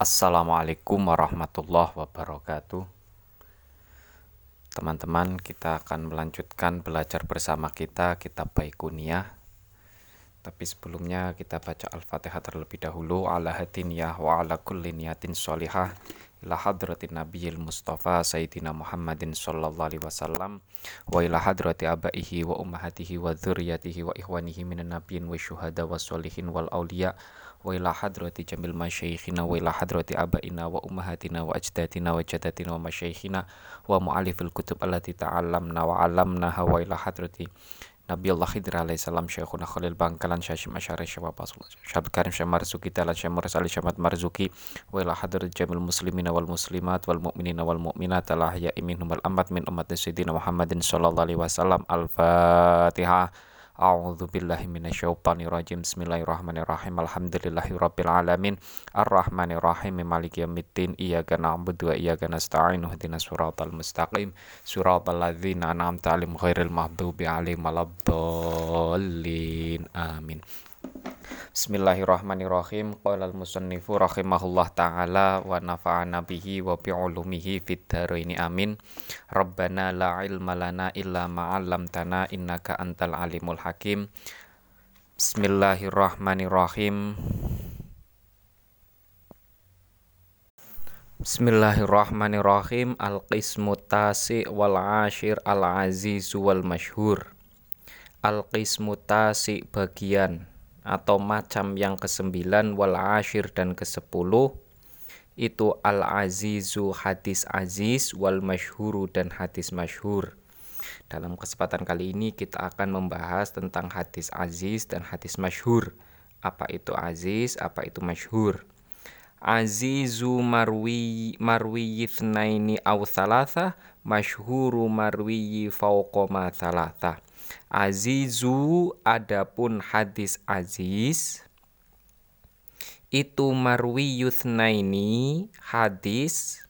Assalamualaikum warahmatullahi wabarakatuh. Teman-teman, kita akan melanjutkan belajar bersama kita kitab Baikuniyah. Tapi sebelumnya kita baca Al-Fatihah terlebih dahulu. Ala hatiniyah wa ala kulli niyatin sholihah ila hadratin nabiyil mustafa sayyidina Muhammadin sallallahu alaihi wasallam wa ila hadrati abaihi wa ummahatihi wa dzurriyyatihi wa ikhwanihi minan nabiyyin wa syuhada wa sholihin wal auliya wa ila hadrati jamil masyayikhina wa ila hadrati abaina wa ummahatina wa ajdatina wa jadatina wa masyayikhina wa mu'alifil kutub allati ta'allamna wa 'allamnaha wa ila hadrati Nabi Allah Khidir alaihi salam Syekhuna Khalil Bangkalan Syashim Asyari Syabab Syabab Karim Syah Marzuki Talan Syah Mursali Syamat Marzuki wa ila hadrat jamil muslimina wal muslimat wal mu'minina wal mu'minat ala ya minhum wal amat min umat Sayyidina Muhammadin sallallahu alaihi wasallam Al-Fatihah A'udzu billahi minasyaitonir rajim. Bismillahirrahmanirrahim. Alhamdulillahirabbil alamin. Arrahmanirrahim. Maliki yaumiddin. Iyyaka na'budu wa iyyaka nasta'in. Ihdinas siratal mustaqim. Siratal ladzina an'amta 'alaihim ghairil maghdubi 'alaihim waladdallin. Amin. Bismillahirrahmanirrahim. Qala al-musannifu rahimahullah taala wa nafa'ana bihi wa bi ulumihi fid dharaini amin. Rabbana la ilma lana illa ma 'allamtana innaka antal alimul hakim. Bismillahirrahmanirrahim. Bismillahirrahmanirrahim. Al-qismu tasi wal ashir al-aziz wal masyhur. Al-qismu tasi bagian atau macam yang kesembilan wal ashir dan kesepuluh itu al azizu hadis aziz wal masyhuru dan hadis masyhur. Dalam kesempatan kali ini kita akan membahas tentang hadis aziz dan hadis masyhur. Apa itu aziz, apa itu masyhur? Azizu marwi marwi yithnaini aw thalatha masyhuru marwi ma thalatha. Azizu adapun hadis aziz itu marwi yusnaini hadis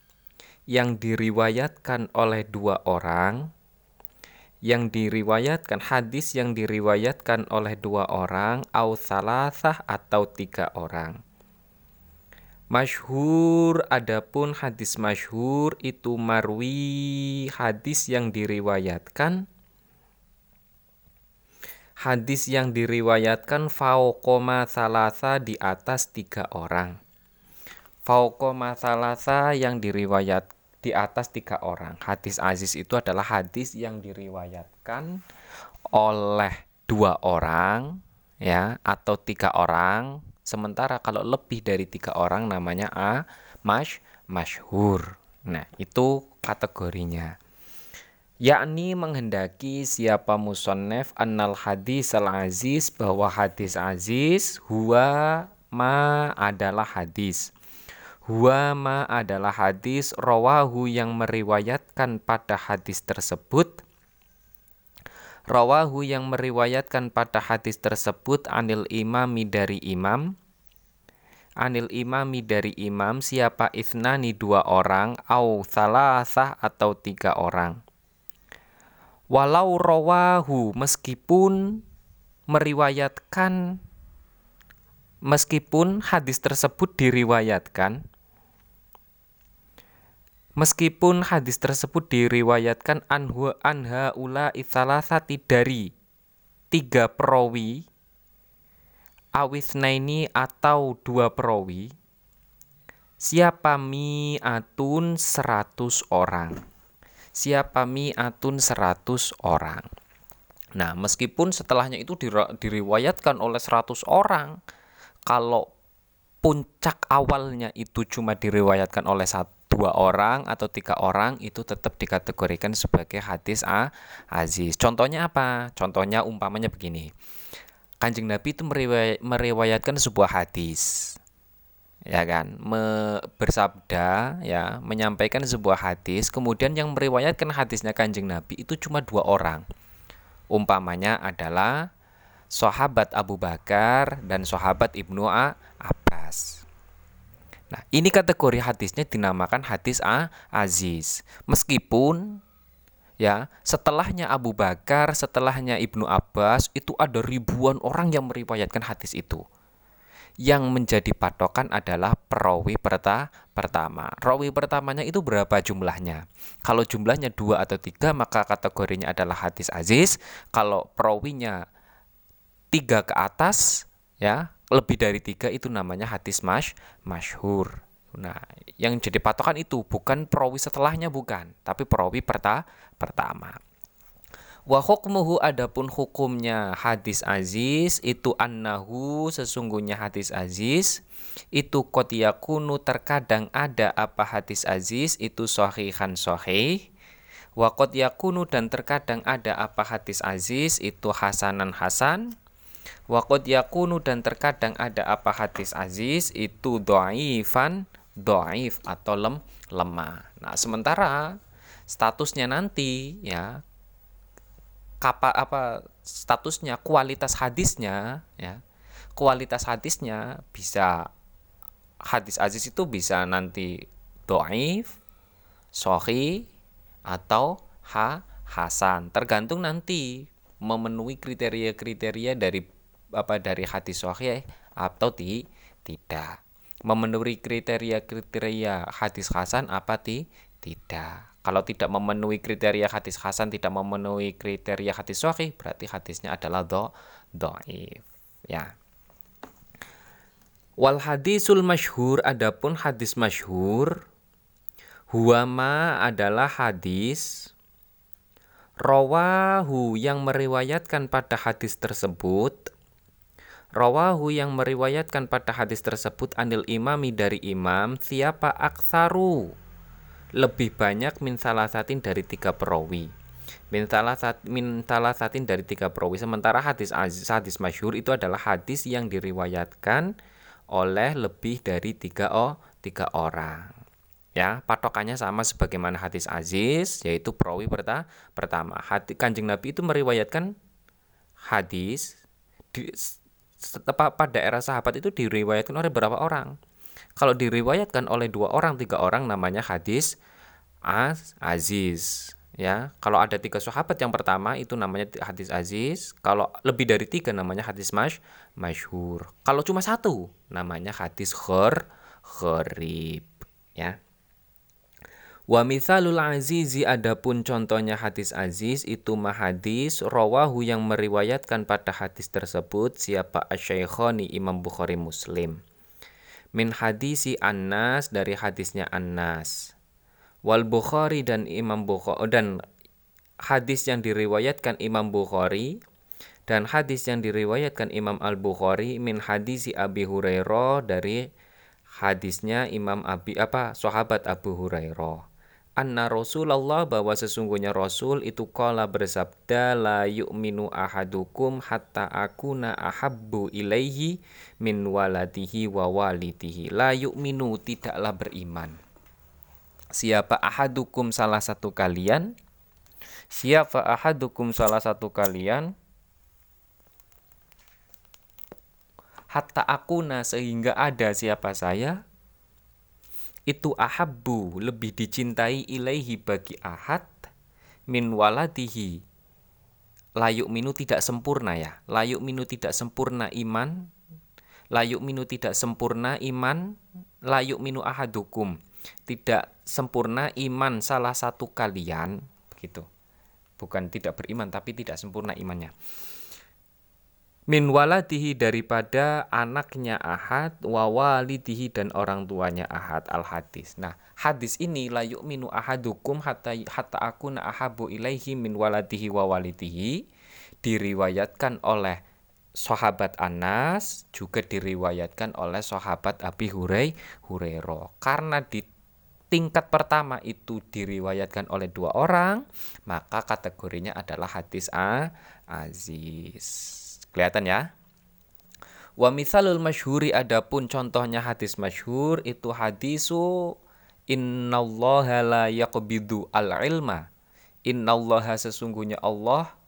yang diriwayatkan oleh dua orang yang diriwayatkan hadis yang diriwayatkan oleh dua orang au salasah atau tiga orang. Masyhur adapun hadis masyhur itu marwi hadis yang diriwayatkan hadis yang diriwayatkan faukoma salasa di atas tiga orang. Faukoma salasa yang diriwayat di atas tiga orang. Hadis aziz itu adalah hadis yang diriwayatkan oleh dua orang ya atau tiga orang. Sementara kalau lebih dari tiga orang namanya a mash masyhur. Nah, itu kategorinya yakni menghendaki siapa musonnef annal hadis al aziz bahwa hadis aziz huwa ma adalah hadis. Huwa ma adalah hadis rawahu yang meriwayatkan pada hadis tersebut. Rawahu yang meriwayatkan pada hadis tersebut anil imami dari imam. Anil imami dari imam siapa isnani dua orang au salasah atau tiga orang walau rawahu meskipun meriwayatkan meskipun hadis tersebut diriwayatkan meskipun hadis tersebut diriwayatkan anhu anha ula ithalasati dari tiga perawi awisnaini atau dua perawi siapa mi'atun seratus orang siapa mi'atun seratus orang. Nah, meskipun setelahnya itu diriwayatkan oleh seratus orang, kalau puncak awalnya itu cuma diriwayatkan oleh satu dua orang atau tiga orang itu tetap dikategorikan sebagai hadis a aziz. Contohnya apa? Contohnya umpamanya begini. Kanjeng Nabi itu meriwayatkan sebuah hadis ya kan? Me, bersabda ya menyampaikan sebuah hadis kemudian yang meriwayatkan hadisnya kanjeng nabi itu cuma dua orang. Umpamanya adalah sahabat Abu Bakar dan sahabat Ibnu A Abbas. Nah ini kategori hadisnya dinamakan hadis A Aziz. Meskipun ya setelahnya Abu Bakar setelahnya Ibnu Abbas itu ada ribuan orang yang meriwayatkan hadis itu yang menjadi patokan adalah perawi perta pertama. Rawi pertamanya itu berapa jumlahnya? Kalau jumlahnya dua atau tiga maka kategorinya adalah hadis aziz. Kalau perawinya tiga ke atas, ya lebih dari tiga itu namanya hadis mash masyhur. Nah, yang jadi patokan itu bukan perawi setelahnya bukan, tapi perawi perta pertama. Wa hukmuhu adapun hukumnya hadis aziz itu annahu sesungguhnya hadis aziz itu qad yakunu terkadang ada apa hadis aziz itu sahihan sahih wa dan terkadang ada apa hadis aziz itu hasanan hasan wa dan terkadang ada apa hadis aziz itu dhaifan dhaif atau lem lemah. Nah, sementara statusnya nanti ya kapa apa statusnya kualitas hadisnya ya. Kualitas hadisnya bisa hadis aziz itu bisa nanti doaif sohi atau ha hasan. Tergantung nanti memenuhi kriteria-kriteria dari apa dari hadis sahih atau ti, tidak. Memenuhi kriteria-kriteria hadis hasan apa ti, tidak kalau tidak memenuhi kriteria hadis hasan, tidak memenuhi kriteria hadis sahih, berarti hadisnya adalah do doif. Ya. Wal hadisul masyhur adapun hadis masyhur huwama adalah hadis rawahu yang meriwayatkan pada hadis tersebut rawahu yang meriwayatkan pada hadis tersebut anil imami dari imam siapa aksaru lebih banyak min salah satin dari tiga perawi. Min salah sat min salah satin dari tiga perawi. Sementara hadis hadis masyhur itu adalah hadis yang diriwayatkan oleh lebih dari tiga oh tiga orang. Ya patokannya sama sebagaimana hadis aziz yaitu perawi perta pertama. Hati kanjeng nabi itu meriwayatkan hadis di, pada era sahabat itu diriwayatkan oleh berapa orang kalau diriwayatkan oleh dua orang, tiga orang namanya hadis az aziz. Ya, kalau ada tiga sahabat yang pertama itu namanya hadis aziz. Kalau lebih dari tiga namanya hadis mash masyhur. Kalau cuma satu namanya hadis khur khurib. Ya. Wa mithalul azizi adapun contohnya hadis aziz itu mahadis rawahu yang meriwayatkan pada hadis tersebut siapa asyaikhoni Imam Bukhari Muslim min hadisi Anas dari hadisnya Anas. Wal Bukhari dan Imam Bukhari dan hadis yang diriwayatkan Imam Bukhari dan hadis yang diriwayatkan Imam Al Bukhari min hadisi Abi Hurairah dari hadisnya Imam Abi apa sahabat Abu Hurairah anna Rasulullah bahwa sesungguhnya Rasul itu kala bersabda la yu'minu ahadukum hatta akuna ahabbu ilaihi min waladihi wa walidihi la yu'minu tidaklah beriman. Siapa ahadukum salah satu kalian? Siapa ahadukum salah satu kalian? Hatta akuna sehingga ada siapa saya itu ahabbu lebih dicintai ilaihi bagi ahad min waladihi. Layuk minu tidak sempurna ya. Layuk minu tidak sempurna iman. Layuk minu tidak sempurna iman. Layuk minu ahadukum. Tidak sempurna iman salah satu kalian begitu. Bukan tidak beriman tapi tidak sempurna imannya min waladihi daripada anaknya Ahad wa walidihi dan orang tuanya Ahad al hadis. Nah, hadis ini la yu'minu ahadukum hatta hatta akuna ahabu ilaihi min waladihi wa walidihi diriwayatkan oleh sahabat Anas juga diriwayatkan oleh sahabat Abi Hurai Hurairah. Karena di tingkat pertama itu diriwayatkan oleh dua orang, maka kategorinya adalah hadis A aziz. Kelihatan ya? Wa misalul masyhuri adapun contohnya hadis masyhur itu hadisu innallaha la yaqbidu al ilma. Innallaha sesungguhnya Allah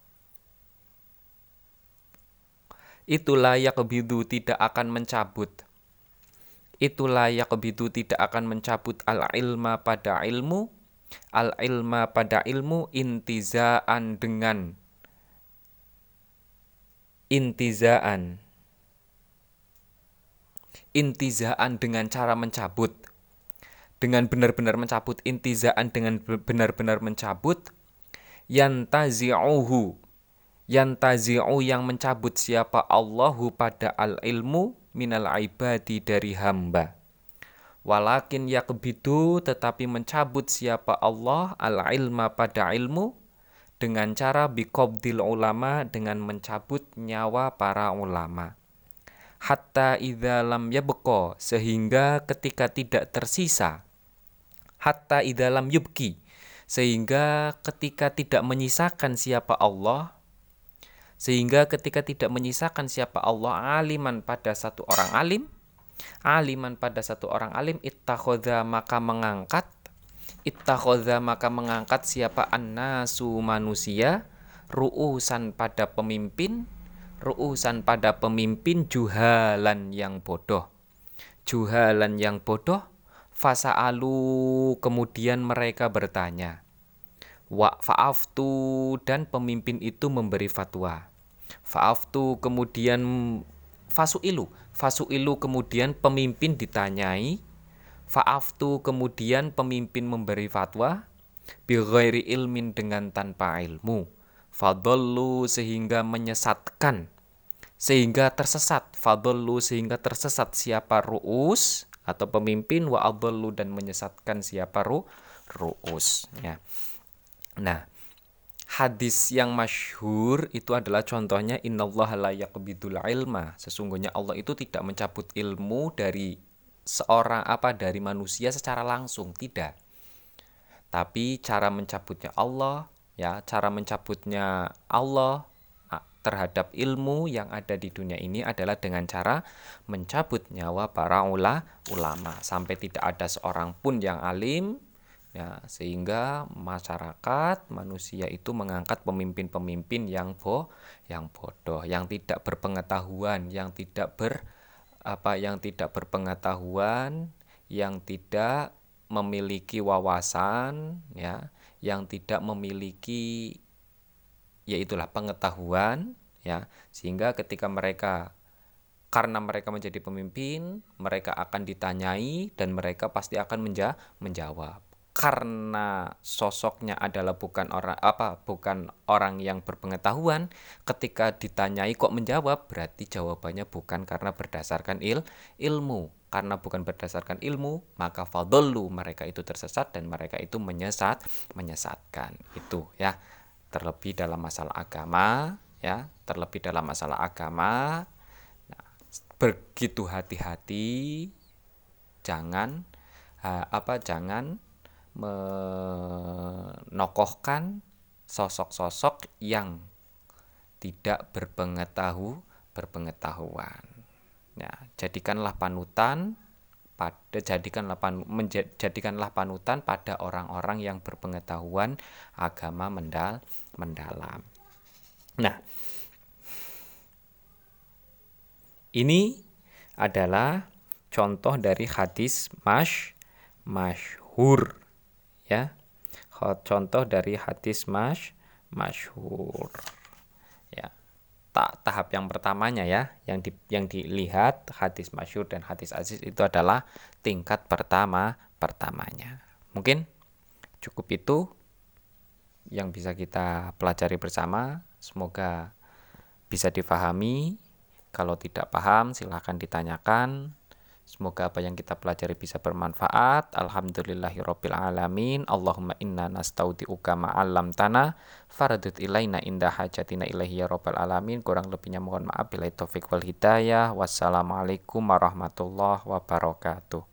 itu layak bidu tidak akan mencabut itu layak bidu tidak akan mencabut al ilma pada ilmu al ilma pada ilmu intizaan dengan intizaan. Intizaan dengan cara mencabut. Dengan benar-benar mencabut. Intizaan dengan benar-benar mencabut. Yantazi'uhu. Yantazi'u yang mencabut siapa? Allahu pada al-ilmu minal ibadi dari hamba. Walakin yakbidu tetapi mencabut siapa? Allah al-ilma pada ilmu dengan cara biqabdil ulama dengan mencabut nyawa para ulama. Hatta idza lam sehingga ketika tidak tersisa. Hatta idza lam yubki sehingga ketika tidak menyisakan siapa Allah sehingga ketika tidak menyisakan siapa Allah aliman pada satu orang alim aliman pada satu orang alim ittakhadha maka mengangkat ittakhadha maka mengangkat siapa? Annasu manusia. Ru'usan pada pemimpin. Ru'usan pada pemimpin juhalan yang bodoh. Juhalan yang bodoh fasa'alu kemudian mereka bertanya. Wa fa'aftu dan pemimpin itu memberi fatwa. Fa'aftu kemudian fasu'ilu. Fasu'ilu kemudian pemimpin ditanyai Fa'aftu kemudian pemimpin memberi fatwa bighairi ilmin dengan tanpa ilmu. Fadollu sehingga menyesatkan sehingga tersesat fadollu sehingga tersesat siapa ru'us atau pemimpin wa adallu dan menyesatkan siapa ru ru'us ya. Nah, hadis yang masyhur itu adalah contohnya innallaha la ilma. Sesungguhnya Allah itu tidak mencabut ilmu dari seorang apa dari manusia secara langsung? Tidak. Tapi cara mencabutnya Allah ya cara mencabutnya Allah terhadap ilmu yang ada di dunia ini adalah dengan cara mencabut nyawa para ula, ulama. Sampai tidak ada seorang pun yang alim ya sehingga masyarakat manusia itu mengangkat pemimpin-pemimpin yang bo yang bodoh yang tidak berpengetahuan yang tidak ber apa yang tidak berpengetahuan, yang tidak memiliki wawasan, ya, yang tidak memiliki yaitulah pengetahuan, ya, sehingga ketika mereka karena mereka menjadi pemimpin, mereka akan ditanyai dan mereka pasti akan menja menjawab karena sosoknya adalah bukan orang apa bukan orang yang berpengetahuan ketika ditanyai kok menjawab berarti jawabannya bukan karena berdasarkan il ilmu. Karena bukan berdasarkan ilmu maka fadlu mereka itu tersesat dan mereka itu menyesat menyesatkan. Itu ya. Terlebih dalam masalah agama ya. Terlebih dalam masalah agama nah, begitu hati-hati jangan apa jangan menokohkan sosok-sosok yang tidak berpengetahu berpengetahuan. Ya, jadikanlah panutan pada jadikanlah pan, menjadikanlah panutan pada orang-orang yang berpengetahuan agama mendal mendalam. Nah, ini adalah contoh dari hadis mash masyhur ya. Contoh dari hadis mas masyhur. Ya tak tahap yang pertamanya ya yang di, yang dilihat hadis masyhur dan hadis aziz itu adalah tingkat pertama pertamanya. Mungkin cukup itu yang bisa kita pelajari bersama. Semoga bisa difahami. Kalau tidak paham silahkan ditanyakan Semoga apa yang kita pelajari bisa bermanfaat. Alhamdulillahirabbil alamin. Allahumma inna nastaudiuka ma'alam tanah faradut ilaina indah hajatina ilahi ya rabbal alamin. Kurang lebihnya mohon maaf bila taufik wal hidayah. Wassalamualaikum warahmatullahi wabarakatuh.